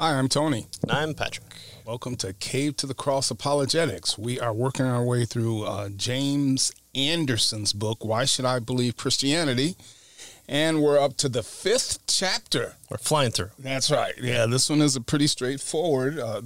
Hi, I'm Tony. And I'm Patrick. Welcome to Cave to the Cross Apologetics. We are working our way through uh, James Anderson's book, Why Should I Believe Christianity? And we're up to the fifth chapter. We're flying through. That's right. Yeah, this one is a pretty straightforward. Uh,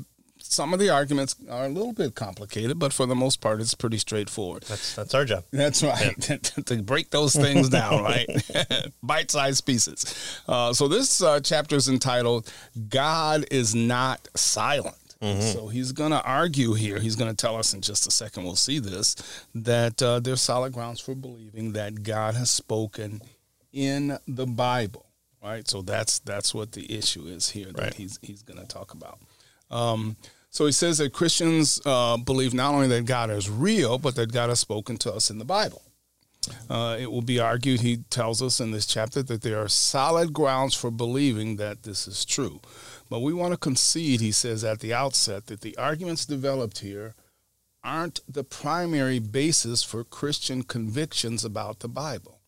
some of the arguments are a little bit complicated, but for the most part, it's pretty straightforward. That's that's our job. That's right. to break those things down, right? Bite-sized pieces. Uh, so this uh, chapter is entitled "God is not silent." Mm-hmm. So he's going to argue here. He's going to tell us in just a second. We'll see this that uh, there's solid grounds for believing that God has spoken in the Bible. Right. So that's that's what the issue is here that right. he's he's going to talk about. Um, so he says that Christians uh, believe not only that God is real, but that God has spoken to us in the Bible. Uh, it will be argued, he tells us in this chapter, that there are solid grounds for believing that this is true. But we want to concede, he says at the outset, that the arguments developed here aren't the primary basis for Christian convictions about the Bible.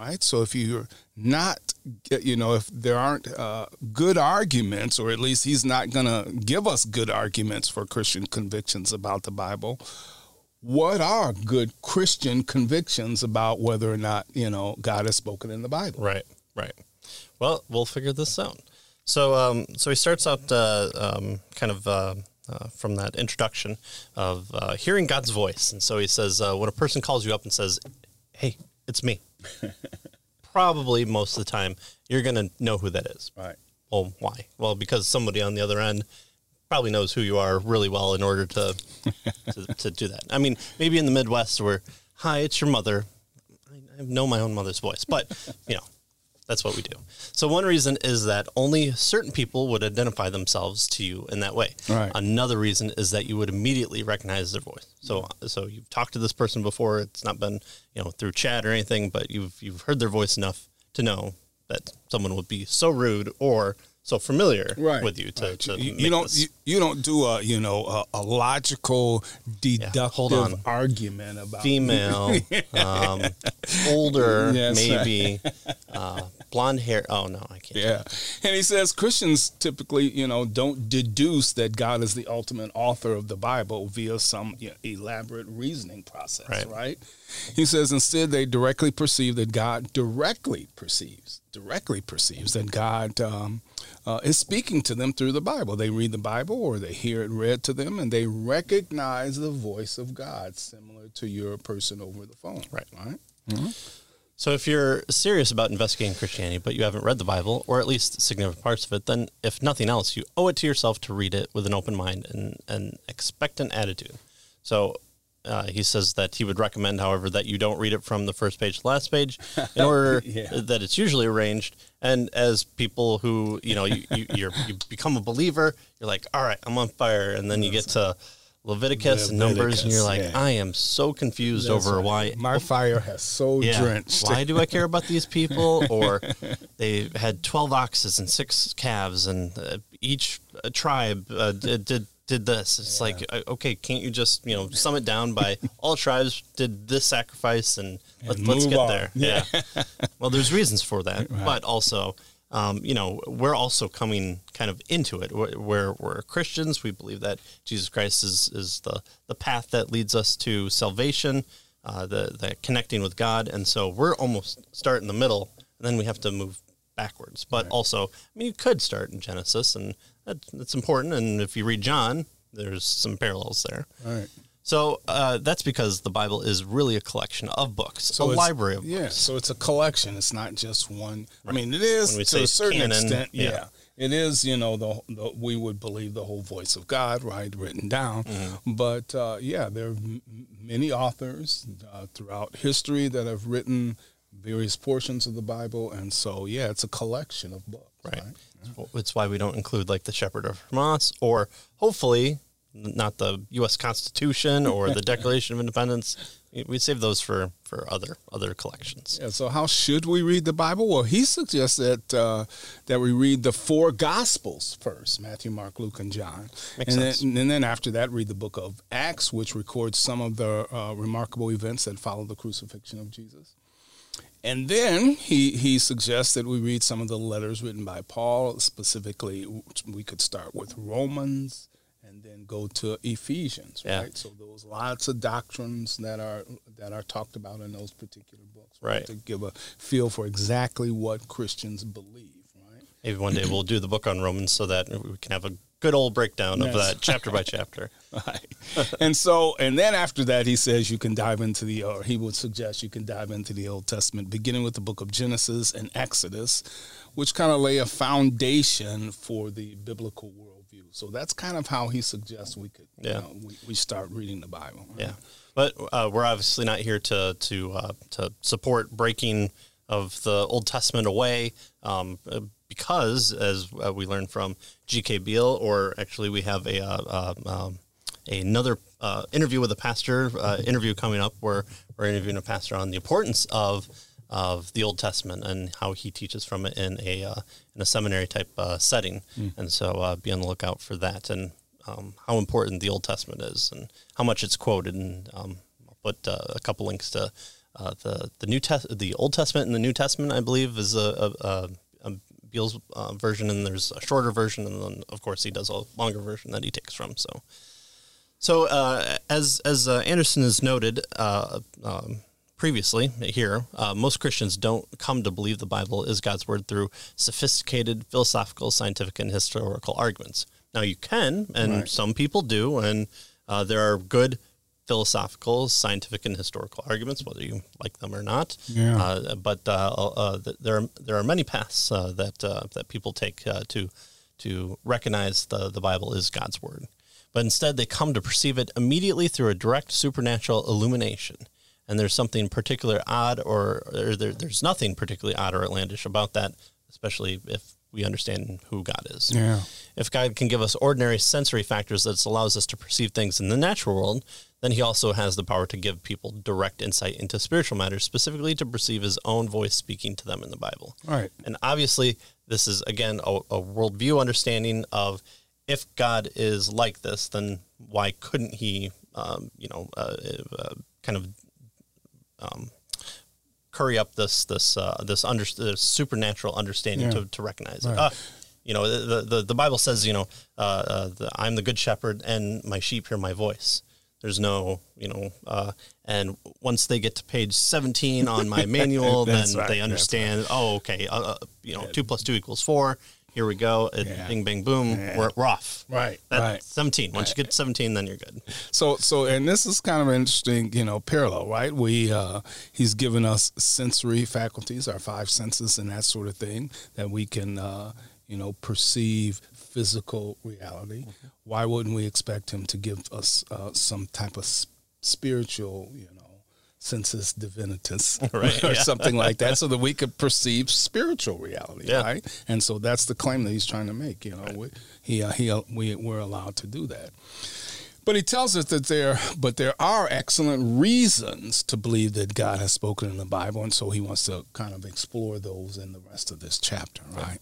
Right, so if you're not, you know, if there aren't uh, good arguments, or at least he's not going to give us good arguments for Christian convictions about the Bible, what are good Christian convictions about whether or not, you know, God has spoken in the Bible? Right, right. Well, we'll figure this out. So, um, so he starts out uh, um, kind of uh, uh, from that introduction of uh, hearing God's voice, and so he says, uh, when a person calls you up and says, "Hey, it's me," probably most of the time you're going to know who that is. Right. Well, why? Well, because somebody on the other end probably knows who you are really well in order to, to, to do that. I mean, maybe in the Midwest where, hi, it's your mother. I know my own mother's voice, but you know, that's what we do. So one reason is that only certain people would identify themselves to you in that way. Right. Another reason is that you would immediately recognize their voice. So so you've talked to this person before. It's not been you know through chat or anything, but you've you've heard their voice enough to know that someone would be so rude or so familiar right. with you to, right. to you, you don't you, you, don't do a you know a, a logical deductive yeah, argument about female um, older yes, maybe uh, blonde hair oh no I can't yeah and he says Christians typically you know don't deduce that God is the ultimate author of the Bible via some you know, elaborate reasoning process right. right he says instead they directly perceive that God directly perceives directly perceives that God um, uh, is speaking to them through the Bible. They read the Bible or they hear it read to them and they recognize the voice of God, similar to your person over the phone. Right. Right. Mm-hmm. So, if you're serious about investigating Christianity, but you haven't read the Bible, or at least significant parts of it, then if nothing else, you owe it to yourself to read it with an open mind and an expectant attitude. So, uh, he says that he would recommend, however, that you don't read it from the first page to last page, in order yeah. that it's usually arranged. And as people who you know you you you become a believer, you're like, all right, I'm on fire, and then you get to Leviticus, and Numbers, and you're like, yeah. I am so confused That's over right. why my fire has so yeah, drenched. why do I care about these people? Or they had twelve oxes and six calves, and uh, each uh, tribe uh, did, did did this. It's yeah. like, uh, okay, can't you just, you know, sum it down by all tribes did this sacrifice and, let, us get on. there. Yeah. yeah. well, there's reasons for that, right. but also, um, you know, we're also coming kind of into it. We're, we're Christians. We believe that Jesus Christ is, is the, the path that leads us to salvation, uh, the, the connecting with God. And so we're almost start in the middle and then we have to move backwards. But right. also, I mean, you could start in Genesis and that's important. And if you read John, there's some parallels there. Right. So uh, that's because the Bible is really a collection of books, so a library of yeah, books. so it's a collection. It's not just one. Right. I mean, it is to a certain canon, extent. Yeah. yeah. it is. You know, the, the, we would believe the whole voice of God, right, written down. Mm-hmm. But uh, yeah, there are m- many authors uh, throughout history that have written various portions of the Bible, and so yeah, it's a collection of books. Right. right? It's why we don't include like the Shepherd of Hermas or hopefully not the U.S. Constitution or the Declaration of Independence. We save those for, for other other collections. Yeah, so how should we read the Bible? Well, he suggests that uh, that we read the four Gospels first: Matthew, Mark, Luke, and John, Makes and sense. then and then after that, read the book of Acts, which records some of the uh, remarkable events that followed the crucifixion of Jesus. And then he, he suggests that we read some of the letters written by Paul. Specifically, we could start with Romans and then go to Ephesians, Yeah. right? So those lots of doctrines that are that are talked about in those particular books, Right. To give a feel for exactly what Christians believe, right? Maybe one day we'll do the book on Romans so that we can have a good old breakdown of Yes. that chapter by chapter. Right. and so, and then after that, he says you can dive into the, or he would suggest you can dive into the Old Testament, beginning with the book of Genesis and Exodus, which kind of lay a foundation for the biblical worldview. So that's kind of how he suggests we could, you Yeah. know, we, we start reading the Bible. Yeah, but uh, we're obviously not here to to uh, to support breaking of the Old Testament away, um, because as uh, we learned from G.K. Beale, or actually we have a uh, uh, um, another uh, interview with a pastor uh, interview coming up where we're interviewing a pastor on the importance of of the Old Testament and how he teaches from it in a uh, in a seminary type uh, setting, and so uh, be on the lookout for that and um, how important the Old Testament is and how much it's quoted. And um, I'll put uh, a couple links to uh, the the New Test the Old Testament and the New Testament. I believe is a, a, a, Beale's uh, version, and there's a shorter version, and then of course he does a longer version that he takes from. So. So, uh, as as uh, Anderson has noted uh, um, previously here, uh, most Christians don't come to believe the Bible is God's word through sophisticated philosophical, scientific, and historical arguments. Now, you can, and Right. some people do, and uh, there are good philosophical, scientific, and historical arguments, whether you like them or not. Yeah. Uh, but uh, uh, there are there are many paths uh, that uh, that people take uh, to to recognize the the Bible is God's word. But instead, they come to perceive it immediately through a direct supernatural illumination. And there's something particular odd, or, or there, there's nothing particularly odd or outlandish about that, especially if we understand who God is. Yeah. If God can give us ordinary sensory factors that allows us to perceive things in the natural world, then he also has the power to give people direct insight into spiritual matters, specifically to perceive his own voice speaking to them in the Bible. Right. And obviously, this is, again, a, a worldview understanding of if God is like this, then why couldn't he, um, you know, uh, uh, kind of um, curry up this this uh, this, under, this supernatural understanding Yeah. to, to recognize Right. it. Uh, you know, the, the the Bible says, you know, uh, uh, the, I'm the good shepherd, and my sheep hear my voice. There's no, you know, uh, and once they get to page 17 on my manual, then right, they understand. Oh, okay, uh, uh, you know, two plus two equals four. Here we go. It, Yeah. Bing, bang, boom. Yeah. We're, we're off. Right. That's right. 17. Once you get 17, then you're good. So, so, and this is kind of an interesting, you know, parallel, right? We, uh, he's given us sensory faculties, our five senses, and that sort of thing, that we can, uh, you know, perceive physical reality. Why wouldn't we expect him to give us uh, some type of spiritual, you know, sensus divinitatis, Right, or yeah. something like that, so that we could perceive spiritual reality, Yeah. right? And so that's the claim that he's trying to make. You know, we, he, uh, he, uh, we, we're allowed to do that. But he tells us that there, but there are excellent reasons to believe that God has spoken in the Bible, and so he wants to kind of explore those in the rest of this chapter, right?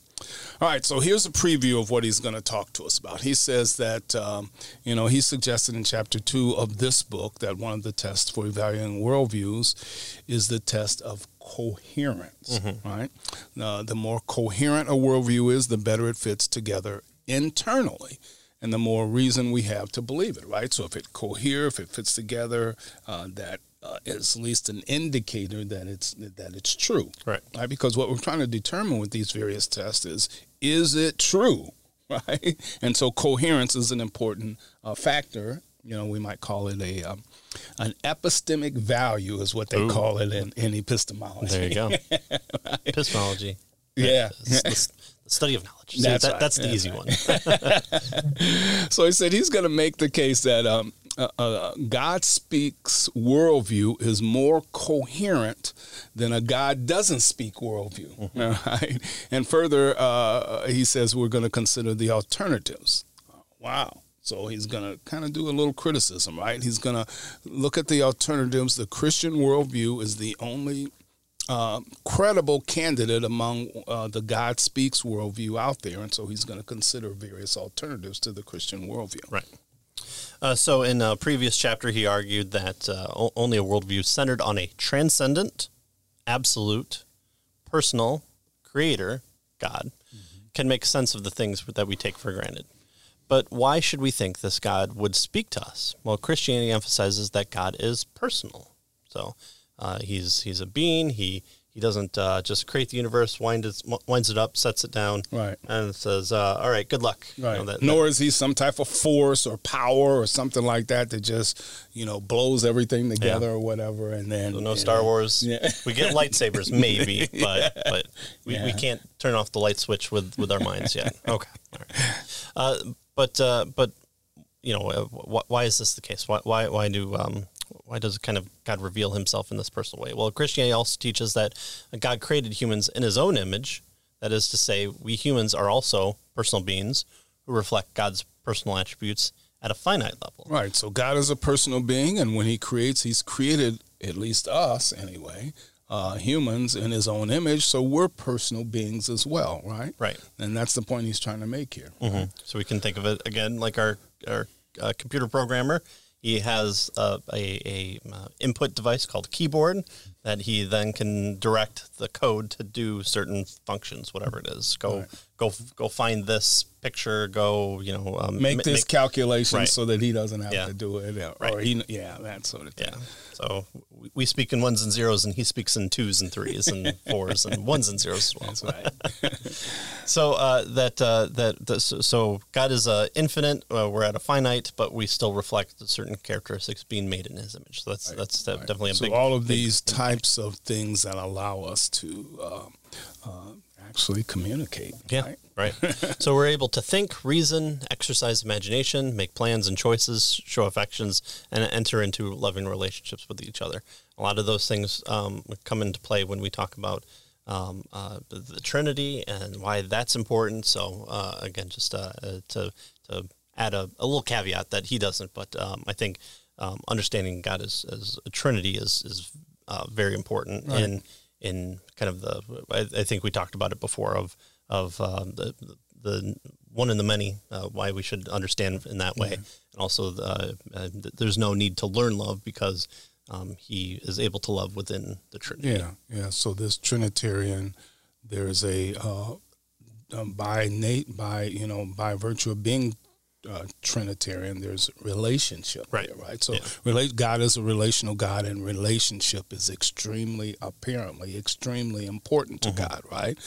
All right, so here's a preview of what he's going to talk to us about. He says that, um, you know, he suggested in chapter two of this book that one of the tests for evaluating worldviews is the test of coherence, right? Uh, the more coherent a worldview is, the better it fits together internally and the more reason we have to believe it, right? So if it cohere, if it fits together, uh, that uh, is at least an indicator that it's that it's true, Right. Right? Because what we're trying to determine with these various tests is is it true, right? And so coherence is an important uh, factor. You know, we might call it a um, an epistemic value, is what they Ooh. call it in, in epistemology. There you go. Epistemology. Yeah. The, the study of knowledge. That's that- right. That's the That's easy one. So he said he's going to make the case that um, uh, uh, God speaks worldview is more coherent than a God doesn't speak worldview. Mm-hmm. all right? And further, uh, he says we're going to consider the alternatives. Wow. So he's going to kind of do a little criticism, right? He's going to look at the alternatives. The Christian worldview is the only uh, credible candidate among uh, the God speaks worldview out there, and so he's going to consider various alternatives to the Christian worldview. Right. Uh, so, in a previous chapter, he argued that uh, o- only a worldview centered on a transcendent, absolute, personal creator, God, can make sense of the things that we take for granted. But why should we think this God would speak to us? Well, Christianity emphasizes that God is personal. So uh, he's he's a being. He he doesn't uh, just create the universe, wind it, winds it up, sets it down, Right. and says, uh, "All right, good luck." You Right. know, that- Nor is he some type of force or power or something like that that just, you know, blows everything together or whatever. And then So no Star know, Wars. Yeah. We get lightsabers, maybe, but but we, we can't turn off the light switch with, with our minds yet. Okay, All right. Uh, but uh, but you know, uh, why is this the case? Why why why do um, why does kind of God reveal Himself in this personal way? Well, Christianity also teaches that God created humans in His own image. That is to say, we humans are also personal beings who reflect God's personal attributes at a finite level. Right. So God is a personal being, and when He creates, He's created at least us anyway, uh, humans in His own image. So we're personal beings as well, right? Right. And that's the point He's trying to make here. hmm So we can think of it again like our our uh, computer programmer. He has a, a uh, input device called keyboard that he then can direct the code to do certain functions, whatever it is. Go Right. go go find this picture. Go you know um, Make ma- this calculation right. so that He doesn't have Yeah. to do it, or, Right. He, yeah, that sort of thing. Yeah. So we- speak in ones and zeros, and he speaks in twos and threes and fours and ones and zeros as well. That's right. So uh, that uh, that that- so- so God is uh, infinite. Uh, we're at a finite, but we still reflect certain characteristics being made in His image. So that's that's de- definitely a so big. all of these types of things that allow us to um, uh, actually communicate. Yeah, right? right. so we're able to think, reason, exercise imagination, make plans and choices, show affections, and enter into loving relationships with each other. A lot of those things um, come into play when we talk about um, uh, the, Trinity and why that's important. So uh, again, just uh, uh, to to add a, a little caveat that he doesn't, but um, I think um, understanding God as, as a Trinity is is uh, very important in in kind of the. I, I think we talked about it before of of um, the the one in the many. Uh, why we should understand in that way, and also the, uh, uh, there's no need to learn love because um, he is able to love within the Trinity. Yeah, yeah. So this Trinitarian, there's a uh, um, by Nate by you know by virtue of being uh, Trinitarian, there's relationship, Right. there, right? So Yeah. relate God is a relational God, and relationship is extremely, apparently, extremely important Mm-hmm. to God, right?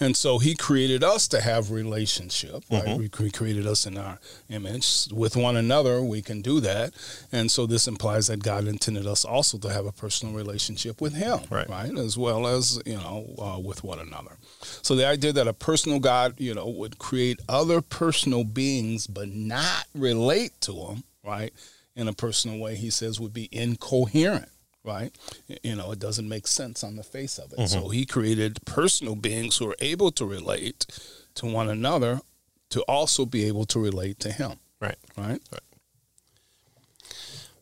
And so He created us to have relationship, right? Mm-hmm. We cre- created us in our image with one another. We can do that, and so this implies that God intended us also to have a personal relationship with Him, Right. right? As well as you know uh, with one another. So the idea that a personal God, you know, would create other personal beings but not relate to him, right, in a personal way, he says would be incoherent. Right, you know, it doesn't make sense on the face of it. So mm-hmm. he created personal beings who are able to relate to one another, to also be able to relate to him. Right. Right.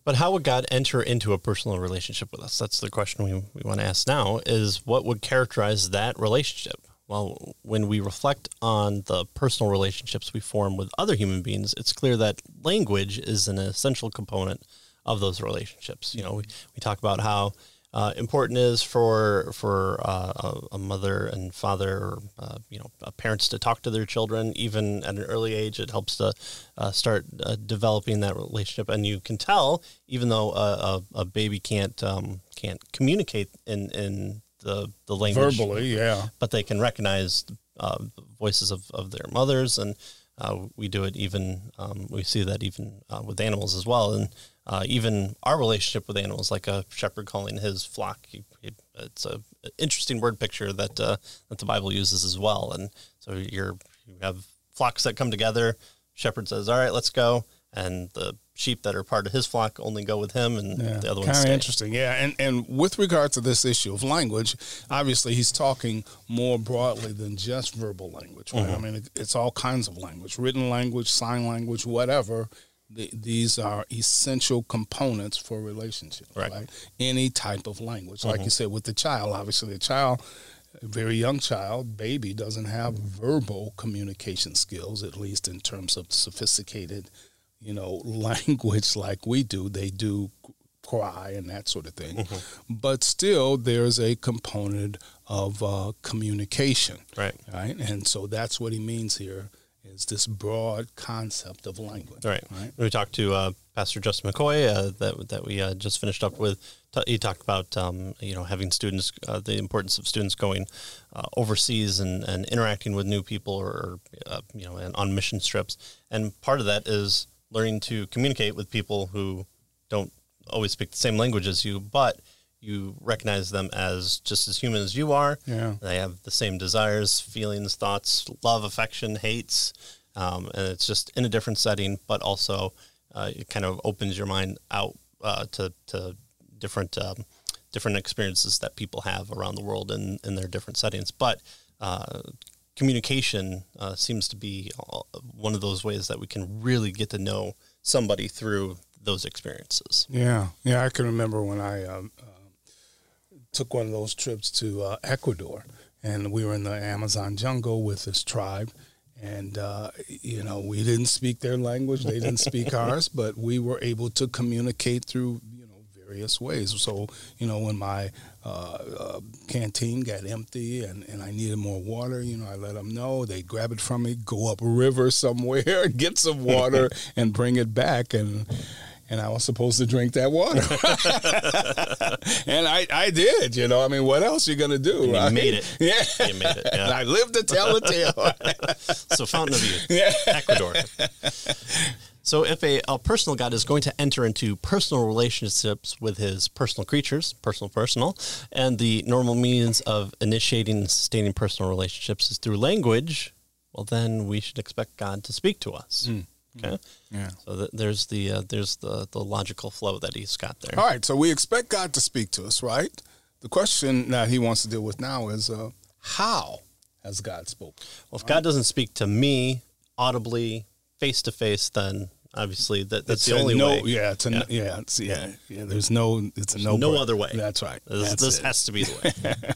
But how would God enter into a personal relationship with us? That's the question we, we want to ask now is what would characterize that relationship? Well, when we reflect on the personal relationships we form with other human beings, it's clear that language is an essential component of those relationships. You know, we, we talk about how uh, important it is for for uh, a, mother and father, uh, you know, uh, parents to talk to their children even at an early age. It helps to uh, start uh, developing that relationship, and you can tell even though a, a, a baby can't um, can't communicate in in the the language Verbally, yeah. but they can recognize uh, the voices of, of their mothers, and uh, we do it even. Um, we see that even uh, with animals as well, and uh, even our relationship with animals, like a shepherd calling his flock. He, he, it's a an interesting word picture that uh, that the Bible uses as well, and so you're you have flocks that come together. Shepherd says, "All right, let's go," and the sheep that are part of his flock only go with him, and Yeah, the other ones kind of interesting. Yeah, and and with regard to this issue of language, obviously he's talking more broadly than just verbal language. Right? Mm-hmm. I mean, it, it's all kinds of language, written language, sign language, whatever. The, these are essential components for relationships. Right. Mm-hmm. Right. Any type of language, like you said, with the child. Obviously, the child. A very young child, baby, doesn't have verbal communication skills, at least in terms of sophisticated, you know, language like we do. They do cry and that sort of thing. But still, there's a component of uh, communication. Right. Right. And so that's what he means here is this broad concept of language. Right. Right. We talked to uh, Pastor Justin McCoy uh, that that we uh, just finished up with. He talked about um, you know having students, uh, the importance of students going uh, overseas and, and interacting with new people or uh, you know and on mission trips. And part of that is learning to communicate with people who don't always speak the same language as you, but you recognize them as just as human as you are. Yeah. They have the same desires, feelings, thoughts, love, affection, hates, um, and it's just in a different setting, but also uh, it kind of opens your mind out uh, to to different um, different experiences that people have around the world in in their different settings. But uh, communication uh, seems to be uh, one of those ways that we can really get to know somebody through those experiences. Yeah, yeah, I can remember when I uh, took one of those trips to uh, Ecuador, and we were in the Amazon jungle with this tribe, and uh, you know we didn't speak their language, they didn't speak ours, but we were able to communicate through various ways. So you know when my uh, uh, canteen got empty and, and I needed more water, you know I let them know. They grab it from me, go up a river somewhere, get some water, and bring it back and and I was supposed to drink that water. and I, I did, you know. I mean, what else you gonna do? And you right? made it. Yeah. You made it, yeah. And I lived to tell the tale. So Fountain of Youth, Yeah. Ecuador. So if a, a personal God is going to enter into personal relationships with his personal creatures, personal, personal, and the normal means of initiating and sustaining personal relationships is through language, well, then we should expect God to speak to us. Okay. yeah. So th- there's the uh, there's the the logical flow that he's got there. All right. So we expect God to speak to us, right? The question that He wants to deal with now is, uh, how has God spoken? Well, if God doesn't speak to me audibly, face to face, then obviously that, that's It's the only no, way. Yeah, it's a yeah, Yeah. it's, yeah, yeah. There's no, it's a no, no break. other way. That's right. This, That's this has to be the way.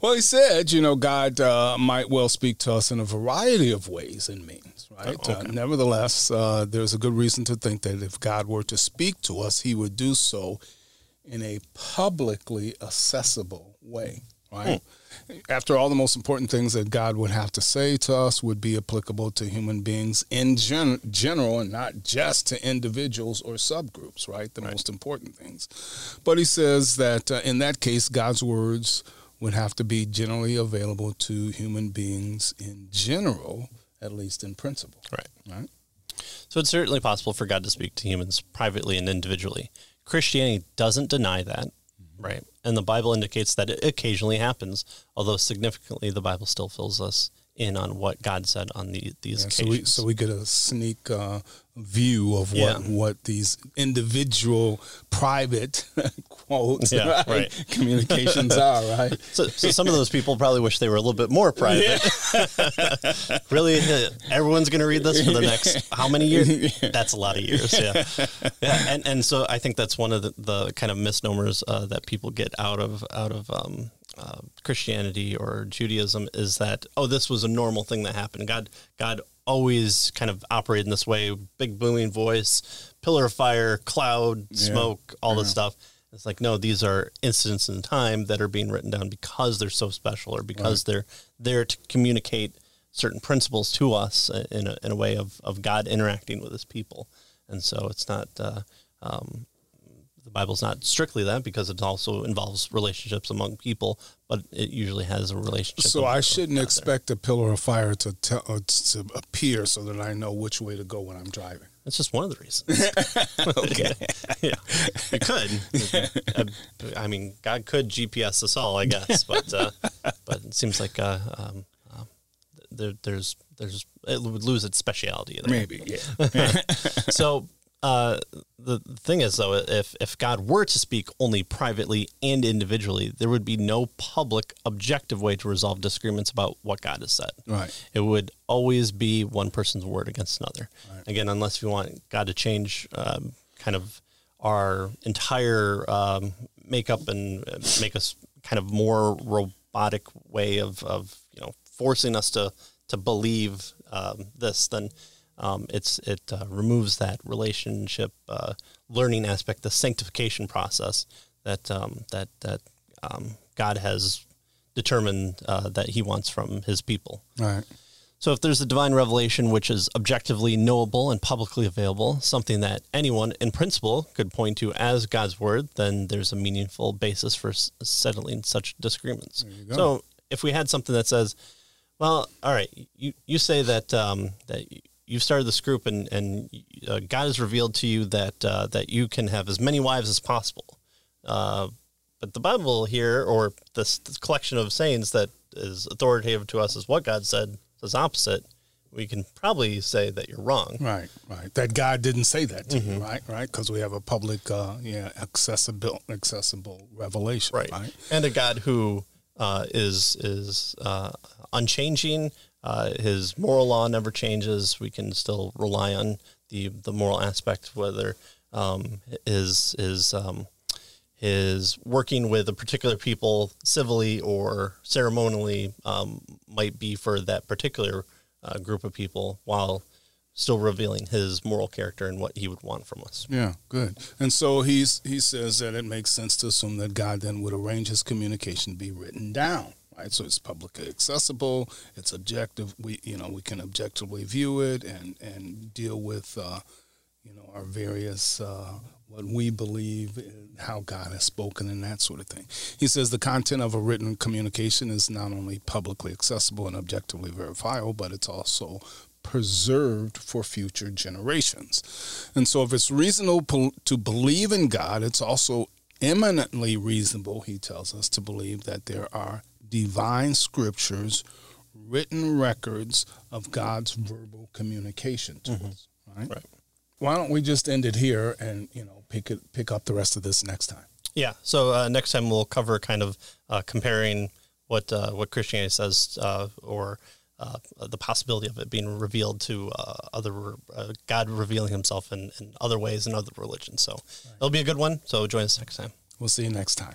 Well, he said, you know, God uh, might well speak to us in a variety of ways and means, right? Oh, Uh, nevertheless, uh, there's a good reason to think that if God were to speak to us, he would do so in a publicly accessible way, right? After all, the most important things that God would have to say to us would be applicable to human beings in gen- general and not just to individuals or subgroups, right? The most important things. But he says that uh, in that case, God's words would have to be generally available to human beings in general, at least in principle. right. Right? So it's certainly possible for God to speak to humans privately and individually. Christianity doesn't deny that, right? And the Bible indicates that it occasionally happens, although significantly the Bible still fills us in on what God said on the, these Yeah, so we so we get a sneak uh, view of what Yeah. what these individual private quotes Yeah, right. communications are right. So, so some of those people probably wish they were a little bit more private. really, uh, everyone's going to read this for the next how many years? That's a lot of years. Yeah, yeah. And and so I think that's one of the, the kind of misnomers uh, that people get out of out of um, uh, Christianity or Judaism is that oh, this was a normal thing that happened. God, God always kind of operated in this way: big booming voice, pillar of fire, cloud, smoke, all this stuff. It's like no, these are incidents in time that are being written down because they're so special, or because they're there to communicate certain principles to us in a, in a way of, of God interacting with His people. And so it's not uh, um, the Bible's not strictly that because it also involves relationships among people, but it usually has a relationship. So I shouldn't there. expect a pillar of fire to tell uh, to appear so that I know which way to go when I'm driving. That's just one of the reasons. okay. yeah. You could. Uh, I mean, God could GPS us all, I guess, but uh, but it seems like uh, um, um, there, there's there's it would lose its speciality there. Maybe, yeah. so uh, the thing is, though, if if God were to speak only privately and individually, there would be no public, objective way to resolve disagreements about what God has said. Right. It would always be one person's word against another. Again, unless you want God to change um, kind of our entire um, makeup and uh, make us kind of more robotic way of, of you know forcing us to to believe um, this, then um, it's it uh, removes that relationship uh, learning aspect, the sanctification process that um, that that um, God has determined uh, that He wants from His people. Right. So, if there's a divine revelation which is objectively knowable and publicly available, something that anyone in principle could point to as God's word, then there's a meaningful basis for s- settling such disagreements. So, if we had something that says, well, all right, you, you say that um, that you've started this group and, and uh, God has revealed to you that uh, that you can have as many wives as possible. Uh, but the Bible here, or this, this collection of sayings that is authoritative to us, is what God said says opposite. We can probably say that you're wrong. Right, right. That God didn't say that to Mm-hmm. you, right, right? Because we have a public, uh, yeah, accessible, accessible revelation, right? right, and a God who uh, is is uh, unchanging. Uh, his moral law never changes. We can still rely on the the moral aspect, whether um, his his um, his working with a particular people civilly or ceremonially um, might be for that particular uh, group of people, while still revealing his moral character and what he would want from us. Yeah, good. And so he's he says that it makes sense to assume that God then would arrange his communication to be written down, right? So it's publicly accessible, it's objective. We you know we can objectively view it and and deal with uh, you know our various uh, what we believe, how God has spoken, and that sort of thing. He says the content of a written communication is not only publicly accessible and objectively verifiable, but it's also preserved for future generations. And so, if it's reasonable to believe in God, it's also eminently reasonable, he tells us, to believe that there are divine scriptures, written records of God's verbal communication to us. Right? Right. Why don't we just end it here and you know pick it pick up the rest of this next time? Yeah. So uh, next time we'll cover kind of uh, comparing what uh, what Christianity says uh, or uh, the possibility of it being revealed to uh, other uh, God revealing Himself in, in other ways in other religions. So it'll be a good one. So join us next time. We'll see you next time.